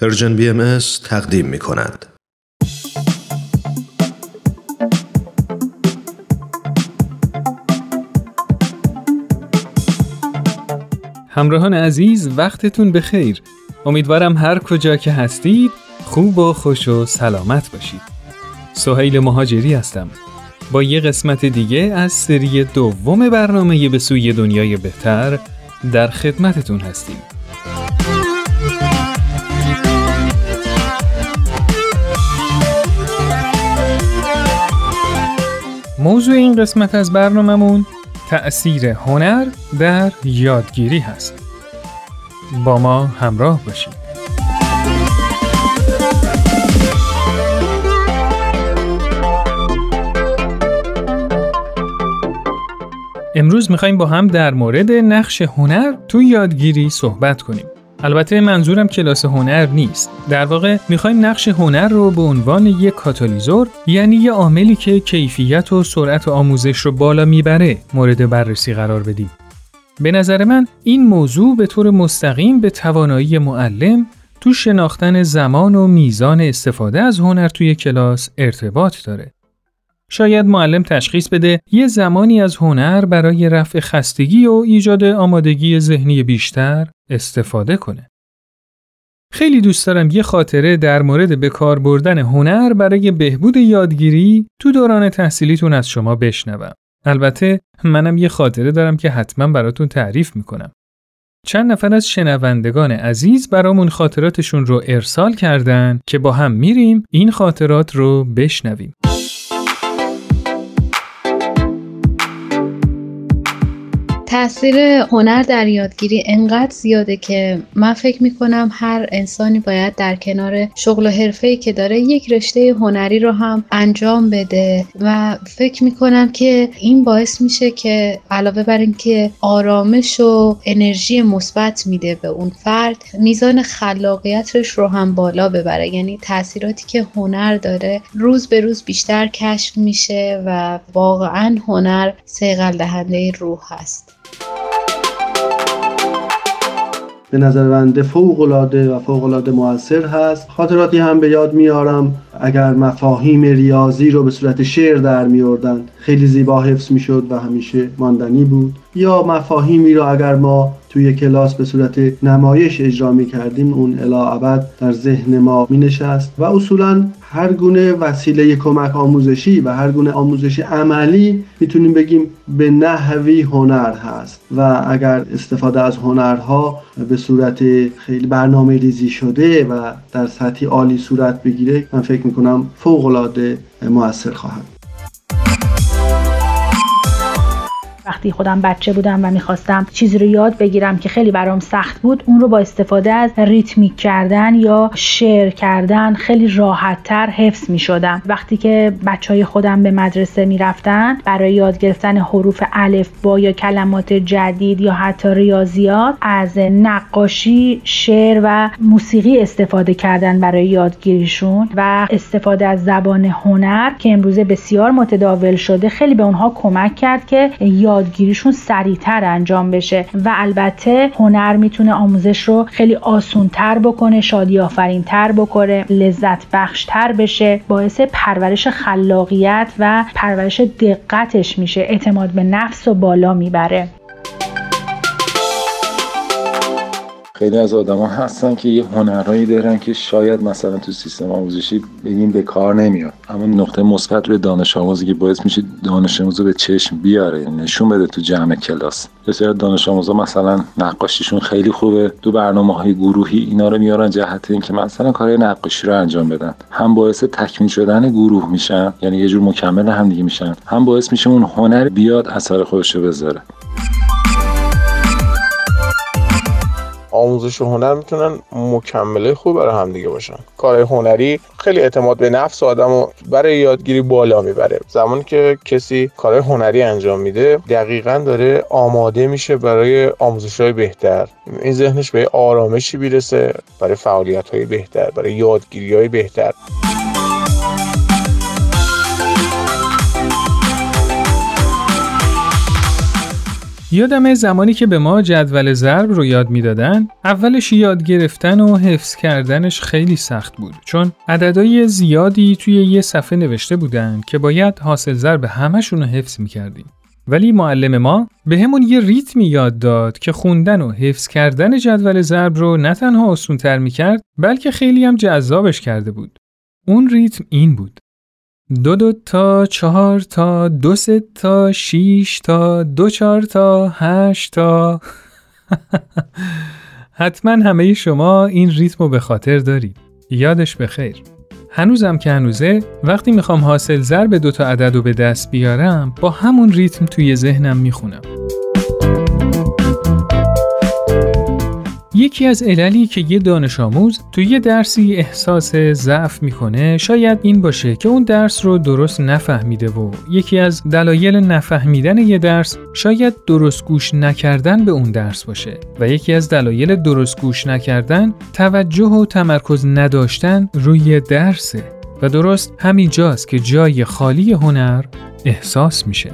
پرژن بی ام تقدیم می کند. همراهان عزیز وقتتون بخیر. امیدوارم هر کجا که هستید خوب و خوش و سلامت باشید. سهیل مهاجری هستم. با یه قسمت دیگه از سری دوم برنامه به سوی دنیای بهتر در خدمتتون هستیم. موضوع این قسمت از برنامهمون تأثیر هنر در یادگیری هست. با ما همراه باشید. امروز می‌خوایم با هم در مورد نقش هنر تو یادگیری صحبت کنیم. البته منظورم کلاس هنر نیست. در واقع می‌خوایم نقش هنر رو به عنوان یک کاتالیزور یعنی یه عاملی که کیفیت و سرعت آموزش رو بالا می‌بره مورد بررسی قرار بدیم. به نظر من این موضوع به طور مستقیم به توانایی معلم تو شناختن زمان و میزان استفاده از هنر توی کلاس ارتباط داره. شاید معلم تشخیص بده یه زمانی از هنر برای رفع خستگی و ایجاد آمادگی ذهنی بیشتر استفاده کنه. خیلی دوست دارم یه خاطره در مورد به کار بردن هنر برای بهبود یادگیری تو دوران تحصیلیتون از شما بشنوم. البته منم یه خاطره دارم که حتما براتون تعریف می‌کنم. چند نفر از شنوندگان عزیز برامون خاطراتشون رو ارسال کردن که با هم میریم این خاطرات رو بشنویم. تاثیر هنر در یادگیری انقدر زیاده که من فکر می‌کنم هر انسانی باید در کنار شغل و حرفه‌ای که داره یک رشته هنری رو هم انجام بده و فکر می‌کنم که این باعث میشه که علاوه بر اینکه آرامش و انرژی مثبت میده به اون فرد میزان خلاقیتش رو هم بالا ببره. یعنی تاثیراتی که هنر داره روز به روز بیشتر کشف میشه و واقعا هنر سیغل دهنده روح هست. به نظر بنده فوق العاده و فوق العاده موثر هست. خاطراتی هم به یاد میارم. اگر مفاهیم ریاضی رو به صورت شعر در میوردن خیلی زیبا حفظ می‌شد و همیشه ماندنی بود. یا مفاهیمی رو اگر ما توی کلاس به صورت نمایش اجرا می کردیم. اون الا ابد در ذهن ما می نشست و اصولا هر گونه وسیله کمک آموزشی و هر گونه آموزشی عملی می‌تونیم بگیم به نحوی هنر هست. و اگر استفاده از هنرها به صورت خیلی برنامه ریزی شده و در سطحی عالی صورت بگیره من فکر می‌کنم فوق العاده موثر خواهد وقتی خودم بچه بودم و می‌خواستم چیزی رو یاد بگیرم که خیلی برام سخت بود اون رو با استفاده از ریتمیک کردن یا شعر کردن خیلی راحتتر حفظ می‌شدم. وقتی که بچه های خودم به مدرسه می‌رفتن برای یاد گرفتن حروف الف با یا کلمات جدید یا حتی ریاضیات از نقاشی شعر و موسیقی استفاده کردن برای یادگیریشون و استفاده از زبان هنر که امروزه بسیار متداول شده خیلی به اونها کمک کرد که یادگیریشون سریعتر انجام بشه و البته هنر می‌تونه آموزش رو خیلی آسونتر بکنه شادی آفرینتر بکنه لذت بخشتر بشه باعث پرورش خلاقیت و پرورش دقتش میشه اعتماد به نفس و بالا می‌بره. خیلی از آدما هستن که یه هنرهایی دارن که شاید مثلا تو سیستم آموزشی بگیم به کار نمیاد. اما نقطه مثبت روی دانش آموزی که باعث میشه دانش آموزو به چشم بیاره نشون بده تو جمع کلاس. بسیار دانش آموزا مثلا نقاشیشون خیلی خوبه. تو برنامه های گروهی اینا رو میارن جهت اینکه مثلا کار نقاشی رو انجام بدن. هم باعث تکمیل شدن گروه میشن یعنی یه جور مکمل هم دیگه میشن. هم باعث میشه اون هنر بیاد اثر خودش رو بذاره. آموزش و هنر می‌تونن مکمله خوب برای همدیگه باشن. کار هنری خیلی اعتماد به نفس آدم و برای یادگیری بالا می‌بره. زمانی که کسی کار هنری انجام میده دقیقا داره آماده میشه برای آموزش های بهتر. این ذهنش به آرامشی بیرسه برای فعالیت های بهتر برای یادگیری های بهتر. یادم زمانی که به ما جدول ضرب رو یاد می‌دادن اولش یاد گرفتن و حفظ کردنش خیلی سخت بود چون عددهای زیادی توی یه صفحه نوشته بودن که باید حاصل ضرب همشون رو حفظ می‌کردیم ولی معلم ما به همون یه ریتمی یاد داد که خوندن و حفظ کردن جدول ضرب رو نه تنها آسون تر می‌کرد بلکه خیلی هم جذابش کرده بود. اون ریتم این بود. دو دو تا چهار تا دو سه تا شیش تا دو چهار تا هشت تا حتما همه شما این ریتم رو به خاطر دارید. یادش بخیر. هنوزم که هنوزه وقتی می‌خوام حاصل ضرب دو تا عدد رو به دست بیارم با همون ریتم توی ذهنم می‌خونم. یکی از عللی که یه دانش آموز توی یه درسی احساس ضعف می‌کنه شاید این باشه که اون درس رو درست نفهمیده و یکی از دلایل نفهمیدن یه درس شاید درست گوش نکردن به اون درس باشه و یکی از دلایل درست گوش نکردن توجه و تمرکز نداشتن روی درسه و درست همین جاست که جای خالی هنر احساس میشه.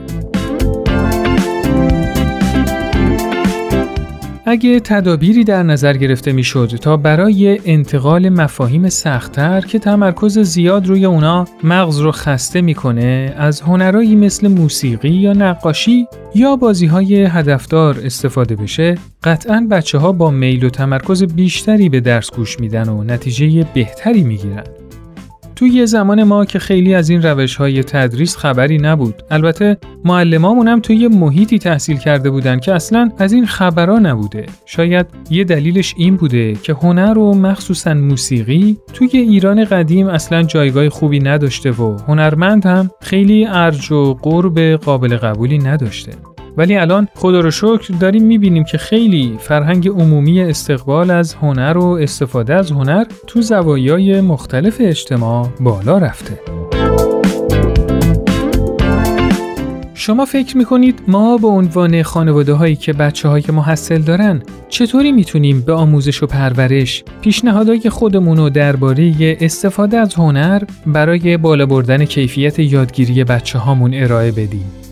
اگه تدابیری در نظر گرفته می‌شد تا برای انتقال مفاهیم سختتر که تمرکز زیاد روی اونا مغز رو خسته می‌کنه از هنرهایی مثل موسیقی یا نقاشی یا بازی های هدفدار استفاده بشه قطعا بچه ها با میل و تمرکز بیشتری به درس گوش میدن و نتیجه بهتری می‌گیرن. توی یه زمان ما که خیلی از این روش های تدریس خبری نبود. البته معلمامون هم توی محیطی تحصیل کرده بودن که اصلا از این خبرها نبوده. شاید یه دلیلش این بوده که هنر و مخصوصا موسیقی توی ایران قدیم اصلا جایگاه خوبی نداشته و هنرمند هم خیلی ارج و قرب قابل قبولی نداشته. ولی الان خدا رو شکر داریم می‌بینیم که خیلی فرهنگ عمومی استقبال از هنر و استفاده از هنر تو زوایای مختلف اجتماع بالا رفته. شما فکر می‌کنید ما به عنوان خانواده هایی که بچه های محصل دارن چطوری می‌تونیم به آموزش و پرورش پیشنهادهای خودمون رو درباره استفاده از هنر برای بالا بردن کیفیت یادگیری بچه هامون ارائه بدیم؟